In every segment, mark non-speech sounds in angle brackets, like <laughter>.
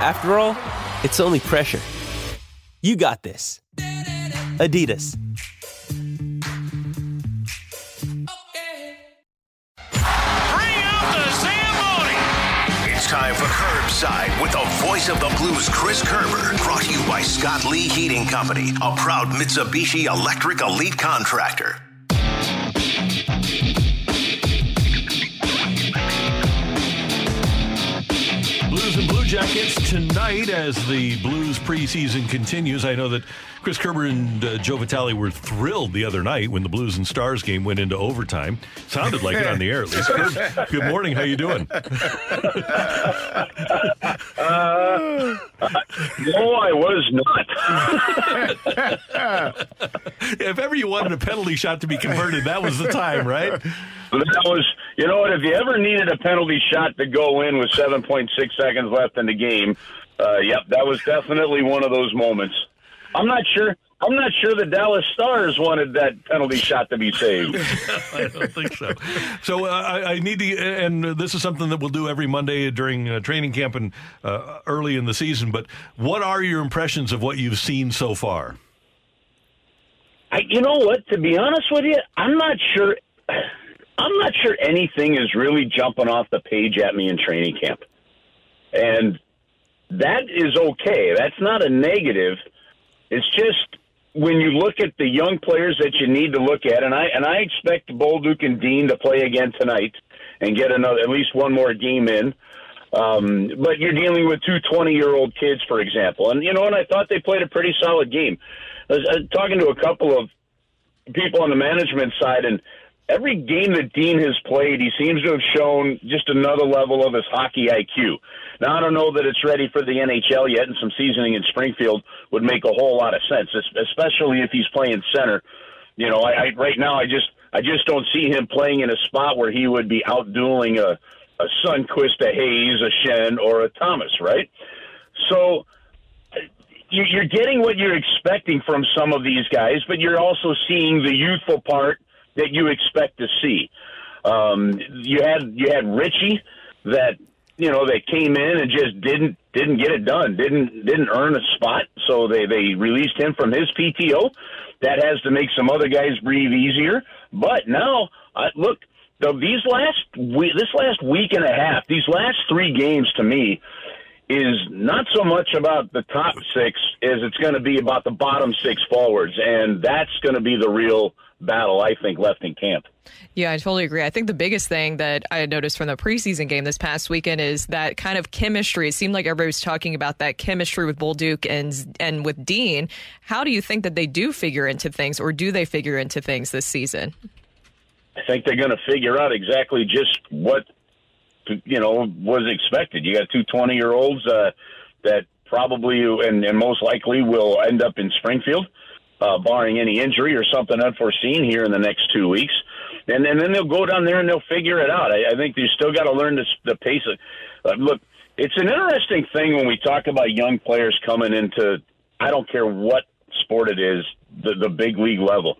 After all, it's only pressure. You got this. Adidas. It's time for Kerbside with the voice of the blues, Chris Kerber. Brought to you by Scott Lee Heating Company, a proud Mitsubishi Electric Elite contractor. Jackets tonight as the Blues preseason continues. I know that Chris Kerber and uh, Joe Vitale were thrilled the other night when the Blues and Stars game went into overtime. Sounded like it on the air at least. Good, good morning. How you doing? <laughs> Uh, no, I was not. if ever you wanted a penalty shot to be converted, that was the time, right? That was, you know what? If you ever needed a penalty shot to go in with 7.6 seconds left in the game, uh, yep, that was definitely one of those moments. I'm not sure. I'm not sure the Dallas Stars wanted that penalty shot to be saved. <laughs> I don't think so. So uh, I, I need to, and this is something that we'll do every Monday during uh, training camp and uh, early in the season. But what are your impressions of what you've seen so far? I, you know what? To be honest with you, I'm not sure. <clears throat> I'm not sure anything is really jumping off the page at me in training camp, and that is okay. That's not a negative. It's just when you look at the young players that you need to look at, and I and I expect Bolduc and Dean to play again tonight and get another at least one more game in. Um, but you're dealing with two 20 year old kids, for example, and you know, and I thought they played a pretty solid game. I was uh, talking to a couple of people on the management side, and every game that Dean has played, he seems to have shown just another level of his hockey IQ. Now, I don't know that it's ready for the NHL yet, and some seasoning in Springfield would make a whole lot of sense, especially if he's playing center. You know, I, I right now I just I just don't see him playing in a spot where he would be outdueling a a Sundqvist, a Hayes, a Schenn, or a Thomas, right? So you're getting what you're expecting from some of these guys, but you're also seeing the youthful part that you expect to see. Um, you had you had Ritchie that you know that came in and just didn't didn't get it done, didn't didn't earn a spot, so they they released him from his PTO. That has to make some other guys breathe easier. But now, look, the, these last we, this last week and a half, these last three games to me is not so much about the top six as it's going to be about the bottom six forwards, and that's going to be the real battle I think left in camp. Yeah, I totally agree. I think the biggest thing that I noticed from the preseason game this past weekend is that kind of chemistry. It seemed like everybody was talking about that chemistry with Bolduc and and with Dean. How do you think that they do figure into things, or do they figure into things this season? I think they're going to figure out exactly just what you know was expected. You got two 20 year olds uh, that probably and, and most likely will end up in Springfield, uh, barring any injury or something unforeseen here in the next two weeks. And, and then they'll go down there and they'll figure it out. I, I think you still got to learn this, the pace of. Uh, look, it's an interesting thing when we talk about young players coming into. I don't care what sport it is, the the big league level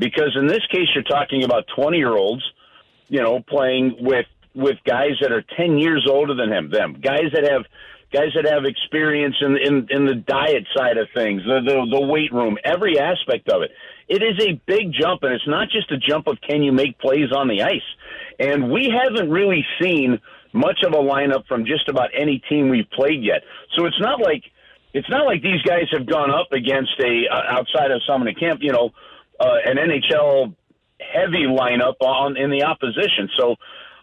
because in this case you're talking about 20 year olds you know playing with with guys that are 10 years older than him them. Guys that have guys that have experience in in, in the diet side of things the, the the weight room every aspect of it. It is a big jump and it's not just a jump of can you make plays on the ice. And we haven't really seen much of a lineup from just about any team we've played yet. So it's not like it's not like these guys have gone up against a uh, outside of someone in camp you know uh, an NHL heavy lineup on in the opposition. So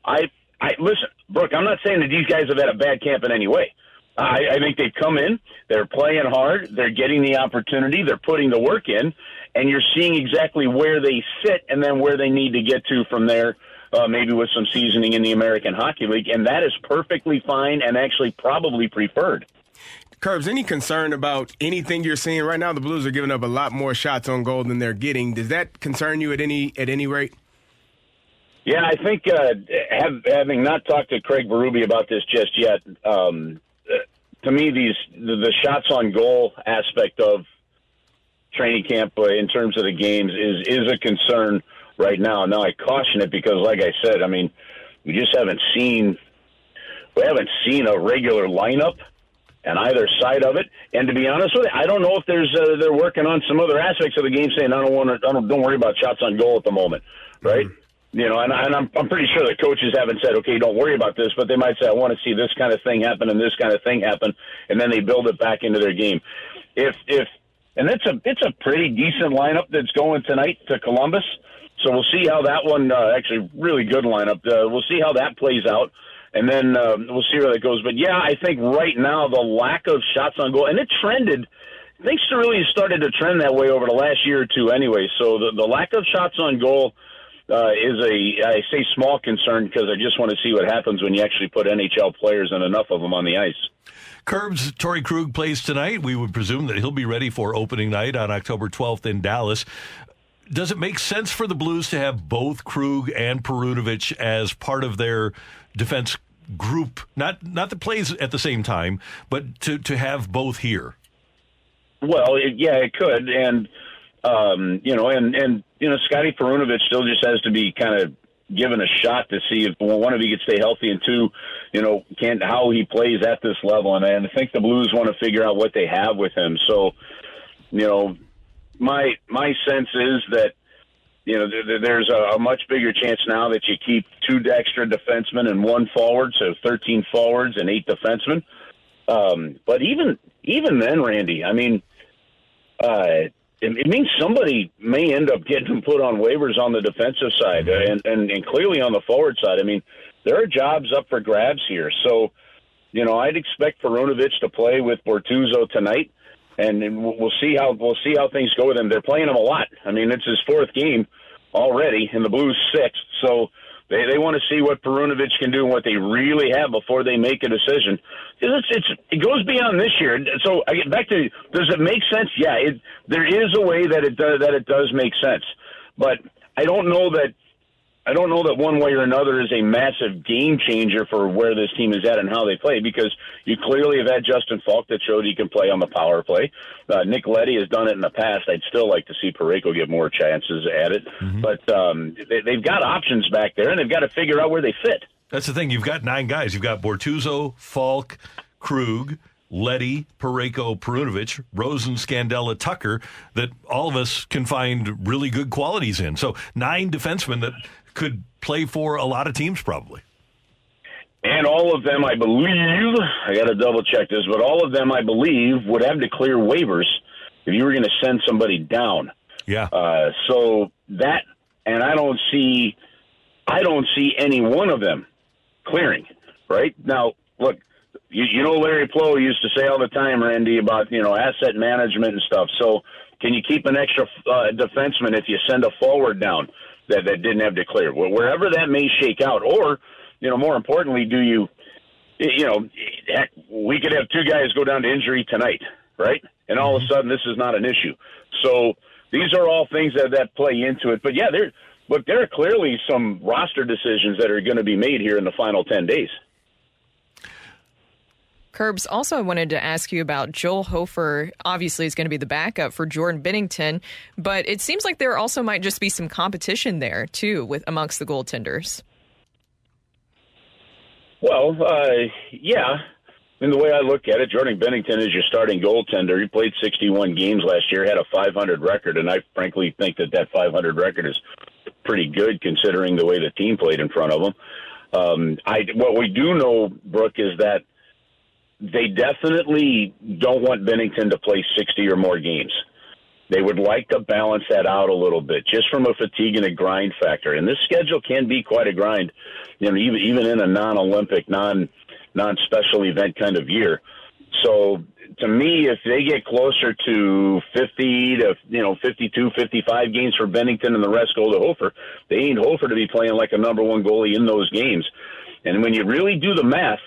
I I listen, Brooke. I'm not saying that these guys have had a bad camp in any way. I, I think they've come in, they're playing hard, they're getting the opportunity, they're putting the work in, and you're seeing exactly where they sit and then where they need to get to from there uh, maybe with some seasoning in the American Hockey League, and that is perfectly fine and actually probably preferred. Kerbs, any concern about anything you're seeing right now? The Blues are giving up a lot more shots on goal than they're getting. Does that concern you at any at any rate? Yeah, I think uh, have, having not talked to Craig Berube about this just yet, um, uh, to me, these the, the shots on goal aspect of training camp uh, in terms of the games is is a concern right now. Now I caution it because, like I said, I mean, we just haven't seen we haven't seen a regular lineup on either side of it. And to be honest with you, I don't know if there's uh, they're working on some other aspects of the game, saying I don't want to, don't, don't worry about shots on goal at the moment, right? Mm-hmm. You know, and, and I'm I'm pretty sure the coaches haven't said, okay, don't worry about this, but they might say, I want to see this kind of thing happen and this kind of thing happen, and then they build it back into their game. If if and it's a it's a pretty decent lineup that's going tonight to Columbus. So we'll see how that one uh, actually really good lineup. Uh, we'll see how that plays out, and then uh, we'll see where that goes. But yeah, I think right now the lack of shots on goal and it trended. Things really started to trend that way over the last year or two, anyway. So the the lack of shots on goal uh, is a I say small concern because I just want to see what happens when you actually put NHL players and enough of them on the ice. Kerbs, Torey Krug plays tonight. We would presume that he'll be ready for opening night on October 12th in Dallas. Does it make sense for the Blues to have both Krug and Perunovich as part of their defense group? Not not that plays at the same time, but to to have both here. Well, it, yeah, it could, and um, you know, and and you know, Scotty Perunovich still just has to be kind of given a shot to see if one of he can stay healthy and two, you know, can how he plays at this level. And, and I think the Blues want to figure out what they have with him. So, you know, my my sense is that you know there, there's a, a much bigger chance now that you keep two extra defensemen and one forward, so 13 forwards and eight defensemen. Um, but even even then, Randy, I mean, uh, it, it means somebody may end up getting put on waivers on the defensive side mm-hmm. and, and, and clearly on the forward side. I mean, there are jobs up for grabs here. So, you know, I'd expect Perunovich to play with Bortuzzo tonight, and we'll see how we'll see how things go with him. They're playing him a lot. I mean, it's his fourth game already, and the Blues sixth. So they they want to see what Perunovich can do and what they really have before they make a decision. It's, it's it goes beyond this year. So I get back to does it make sense? Yeah, it there is a way that it does that it does make sense, but I don't know that I don't know that one way or another is a massive game changer for where this team is at and how they play because you clearly have had Justin Falk that showed he can play on the power play. Uh, Nick Leddy has done it in the past. I'd still like to see Parayko get more chances at it, mm-hmm. but um, they, they've got options back there and they've got to figure out where they fit. That's the thing. You've got nine guys. You've got Bortuzzo, Falk, Krug, Letty, Parayko, Perunovich, Rosen, Scandella, Tucker that all of us can find really good qualities in. So nine defensemen that could play for a lot of teams probably. And all of them, I believe, I got to double check this, but all of them, I believe, would have to clear waivers if you were going to send somebody down. Yeah. Uh, so that, and I don't see, I don't see any one of them clearing. Right now, look, you, you know, Larry Pleau used to say all the time, Randy, about you know asset management and stuff. So, can you keep an extra uh, defenseman if you send a forward down? That, that didn't have declared. Well, wherever that may shake out, or you know, more importantly, do you, you know, heck, we could have two guys go down to injury tonight, right? And all of a mm-hmm. sudden, this is not an issue. So these are all things that that play into it. But yeah, there, look, there are clearly some roster decisions that are going to be made here in the final ten days. Kerbs, also I wanted to ask you about Joel Hofer. Obviously, is going to be the backup for Jordan Binnington, but it seems like there also might just be some competition there too, with amongst the goaltenders. Well, uh, yeah. I mean, the way I look at it, Jordan Binnington is your starting goaltender. He played 61 games last year, had a 500 record, and I frankly think that that 500 record is pretty good considering the way the team played in front of him. Um, I what we do know, Brooke, is that they definitely don't want Binnington to play 60 or more games. They would like to balance that out a little bit, just from a fatigue and a grind factor. And this schedule can be quite a grind, you know, even even in a non-Olympic, non non-special event kind of year. So to me, if they get closer to 50 to, you know, 52, 55 games for Binnington and the rest go to Hofer, they need Hofer to be playing like a number one goalie in those games. And when you really do the math,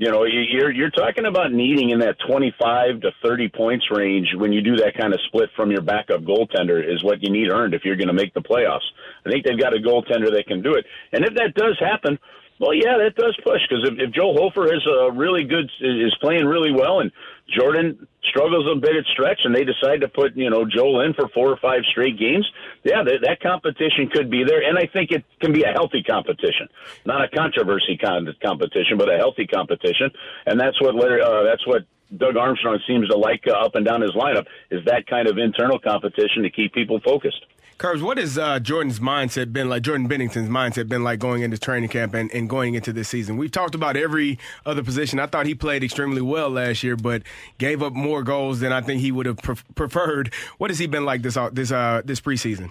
you know, you're you're talking about needing in that 25 to 30 points range when you do that kind of split from your backup goaltender is what you need earned if you're going to make the playoffs. I think they've got a goaltender that can do it, and if that does happen, well, yeah, that does push because if, if Joe Hofer is a really good is playing really well, and Jordan struggles a bit at stretch, and they decide to put you know Joel in for four or five straight games, yeah, that, that competition could be there, and I think it can be a healthy competition, not a controversy kind of competition, but a healthy competition, and that's what uh, that's what Doug Armstrong seems to like uh, up and down his lineup is that kind of internal competition to keep people focused. Kerbs, what has uh, Jordan's mindset been like? Jordan Binnington's mindset been like going into training camp and, and going into this season? We've talked about every other position. I thought he played extremely well last year, but gave up more goals than I think he would have pre- preferred. What has he been like this uh, this uh, this preseason?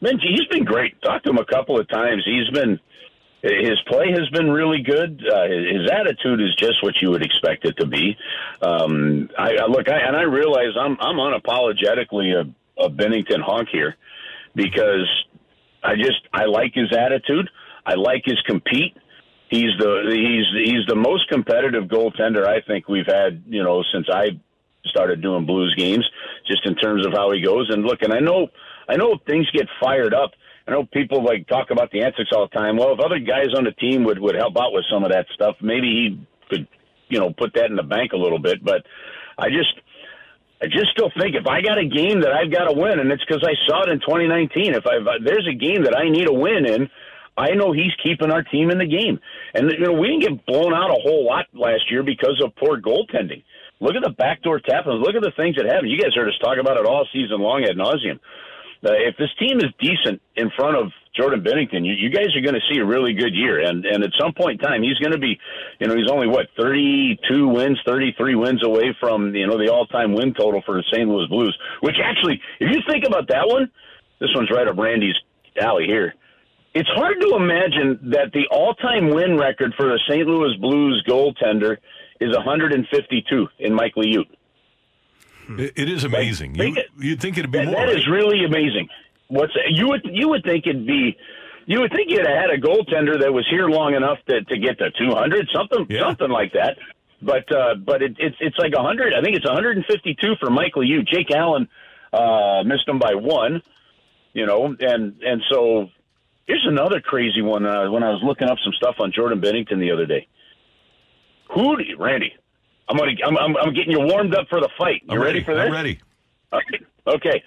Man, he's been great. Talked to him a couple of times. He's been his play has been really good. Uh, his attitude is just what you would expect it to be. Um, I, I look, I, and I realize I'm I'm unapologetically a, a Binnington honk here because I just I like his attitude. I like his compete. He's the he's he's the most competitive goaltender I think we've had, you know, since I started doing Blues games, just in terms of how he goes. And look, and I know I know things get fired up. I know people like talk about the antics all the time. Well, if other guys on the team would would help out with some of that stuff, maybe he could, you know, put that in the bank a little bit. But I just I just still think if I got a game that I've got to win, and it's because I saw it in 2019. If I there's a game that I need a win in, I know he's keeping our team in the game. And you know we didn't get blown out a whole lot last year because of poor goaltending. Look at the backdoor tapping. Look at the things that happen. You guys heard us talk about it all season long ad nauseum. Uh, if this team is decent in front of Jordan Binnington, you, you guys are going to see a really good year. And and at some point in time, he's going to be, you know, he's only what 32 wins, 33 wins away from you know the all-time win total for the St. Louis Blues. Which actually, if you think about that one, this one's right up Randy's alley here. It's hard to imagine that the all-time win record for the St. Louis Blues goaltender is 152 in Mike Liut. It is amazing. you, would think it'd be that, more. That right? is really amazing. What's you would you would think it'd be. You would think you'd have had a goaltender that was here long enough to, to get to 200, something Yeah. something like that. But uh, but it, it's it's like 100. I think it's 152 for Mike Liut. Jake Allen uh, missed him by one. You know, and and so here's another crazy one. Uh, when I was looking up some stuff on Jordan Binnington the other day, who do you, Randy? I'm gonna I'm, I'm I'm getting you warmed up for the fight. You I'm ready, for this? I'm ready. Okay. okay.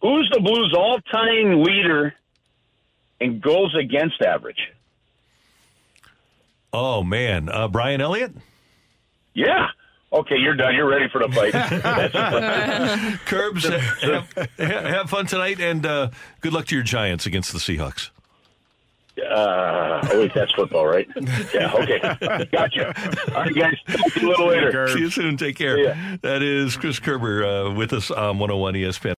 Who's the Blues' all-time leader in goals against average? Oh man, uh, Brian Elliott, Yeah. Okay, you're done. You're ready for the fight. <laughs> <laughs> Kerbs. <laughs> have, have fun tonight, and uh, good luck to your Giants against the Seahawks. uh, oh wait, that's football, right? Yeah. Okay. Gotcha. All right, guys. Talk to you a little later. See you soon. Take care. That is Chris Kerber uh, with us on 101 ESPN.